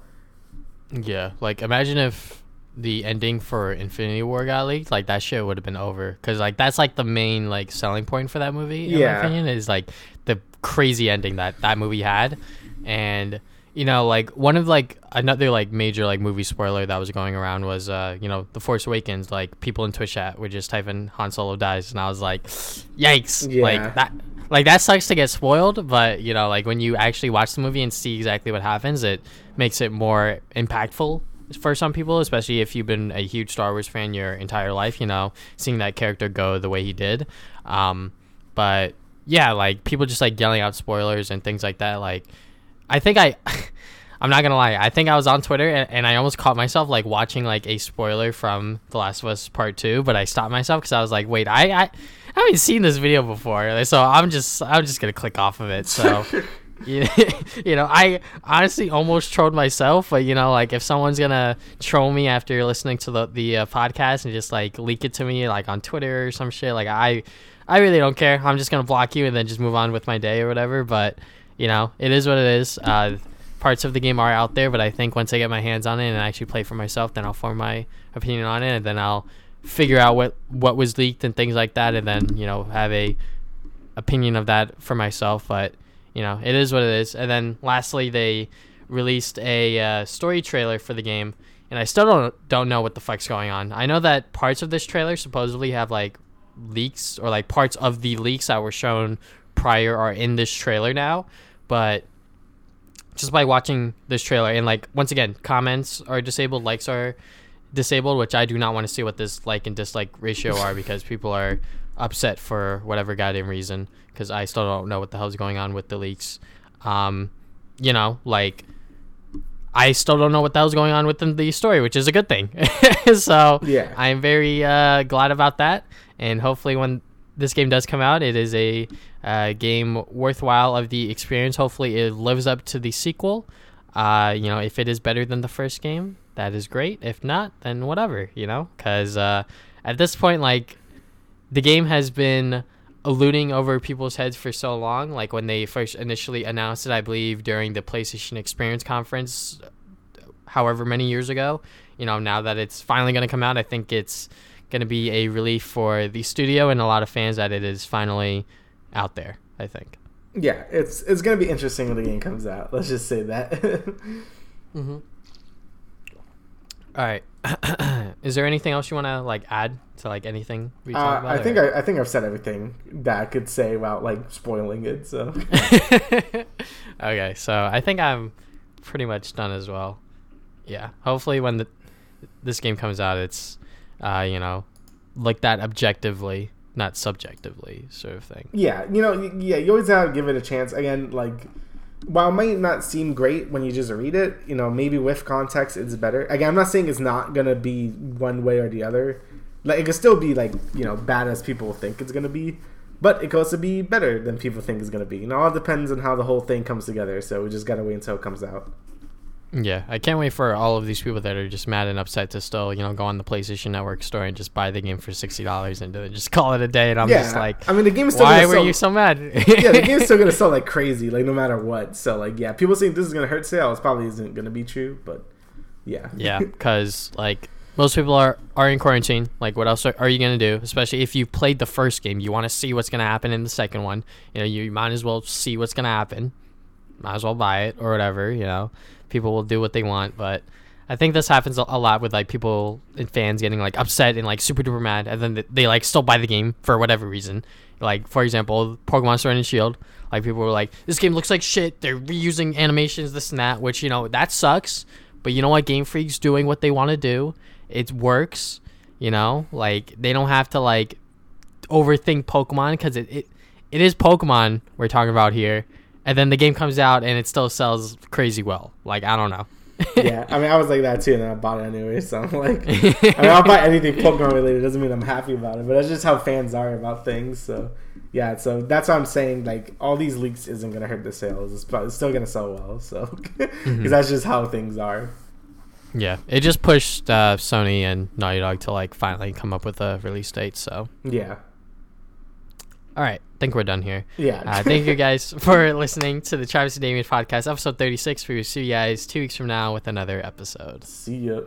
Yeah, like imagine if the ending for Infinity War got leaked, like that shit would have been over. Because like that's like the main like selling point for that movie. In yeah. my opinion, is like the crazy ending that that movie had, and you know, like one of like another like major like movie spoiler that was going around was uh, you know, The Force Awakens, like people in Twitch chat were just typing Han Solo dies and I was like, Yikes. Yeah. Like that like that sucks to get spoiled, but you know, like when you actually watch the movie and see exactly what happens, it makes it more impactful for some people, especially if you've been a huge Star Wars fan your entire life, you know, seeing that character go the way he did. Um, but yeah, like people just like yelling out spoilers and things like that, like I think I. I'm not gonna lie. I think I was on Twitter and, and, I almost caught myself like watching like a spoiler from The Last of Us Part Two, but I stopped myself because I was like, wait, I, I, I haven't seen this video before, so I'm just I'm just gonna click off of it. So. you, you know, I honestly almost trolled myself, but you know, like if someone's gonna troll me after listening to the the uh, podcast and just like leak it to me like on Twitter or some shit, like I, I really don't care. I'm just gonna block you and then just move on with my day or whatever. But you know, it is what it is. Uh, parts of the game are out there, but I think once I get my hands on it and actually play for myself, then I'll form my opinion on it, and then I'll figure out what what was leaked and things like that, and then you know have a opinion of that for myself. But you know, it is what it is. And then lastly, they released a uh, story trailer for the game, and I still don't don't know what the fuck's going on. I know that parts of this trailer supposedly have like leaks or like parts of the leaks that were shown prior are in this trailer now, but just by watching this trailer and like once again, comments are disabled, likes are disabled, which I do not want to see what this like and dislike ratio are because people are upset for whatever goddamn reason because I still don't know what the hell's going on with the leaks. Um, you know, like I still don't know what the hell's going on with the, the story, which is a good thing. so yeah, I'm very uh, glad about that, and hopefully when this game does come out, it is a uh, game worthwhile of the experience. Hopefully, it lives up to the sequel. Uh, you know, if it is better than the first game, that is great. If not, then whatever. You know, because uh, at this point, like the game has been eluding over people's heads for so long. Like when they first initially announced it, I believe during the PlayStation Experience conference, however many years ago. You know, now that it's finally going to come out, I think it's going to be a relief for the studio and a lot of fans that it is finally out there. I think. Yeah, it's it's going to be interesting when the game comes out. Let's just say that. mm-hmm. All right. is there anything else you want to like add to like anything we uh, about? I think I, I, think I've said everything that I could say about like spoiling it. So. okay, so I think I'm pretty much done as well. Yeah. Hopefully, when the, this game comes out, it's uh, you know, like that objectively, not subjectively, sort of thing. Yeah, you know, yeah, you always have to give it a chance. Again, like while it might not seem great when you just read it, you know, maybe with context it's better. Again, I'm not saying it's not gonna be one way or the other. Like it could still be like you know bad as people think it's gonna be, but it could also be better than people think it's gonna be. Know, all depends on how the whole thing comes together. So we just gotta wait until it comes out. Yeah, I can't wait for all of these people that are just mad and upset to still, you know, go on the PlayStation Network store and just buy the game for sixty dollars and just call it a day. And I'm yeah, just like, I mean, the game's still why were sell, you so mad? yeah, the game's still gonna sell like crazy, like no matter what. So like, yeah, people saying this is gonna hurt sales probably isn't gonna be true, but yeah, yeah, because like most people are are in quarantine. Like, what else are, are you gonna do? Especially if you played the first game, you want to see what's gonna happen in the second one. You know, you might as well see what's gonna happen. Might as well buy it or whatever. You know, people will do what they want, but. I think this happens a lot with like people and fans getting like upset and like super duper mad, and then they, they like still buy the game for whatever reason. Like for example, Pokemon Sword and Shield. Like people were like, "This game looks like shit." They're reusing animations, this and that, which you know that sucks. But you know what? Game Freak's doing what they want to do. It works. You know, like they don't have to like overthink Pokemon because it, it it is Pokemon we're talking about here. And then the game comes out and it still sells crazy well. Like I don't know. yeah. I mean, I was like that too, and then I bought it anyway. So I'm like, I mean, I'll buy anything Pokemon related. Doesn't mean I'm happy about it, but that's just how fans are about things. So yeah, so that's why I'm saying like all these leaks isn't gonna hurt the sales. It's, probably, it's still gonna sell well. So because Mhm. that's just how things are. Yeah, it just pushed uh, Sony and Naughty Dog to like finally come up with a release date. So, Yeah. all right, think we're done here. Yeah. Uh, thank you guys for listening to the Travis and Damien podcast, episode 36. We will see you guys two weeks from now with another episode. See ya.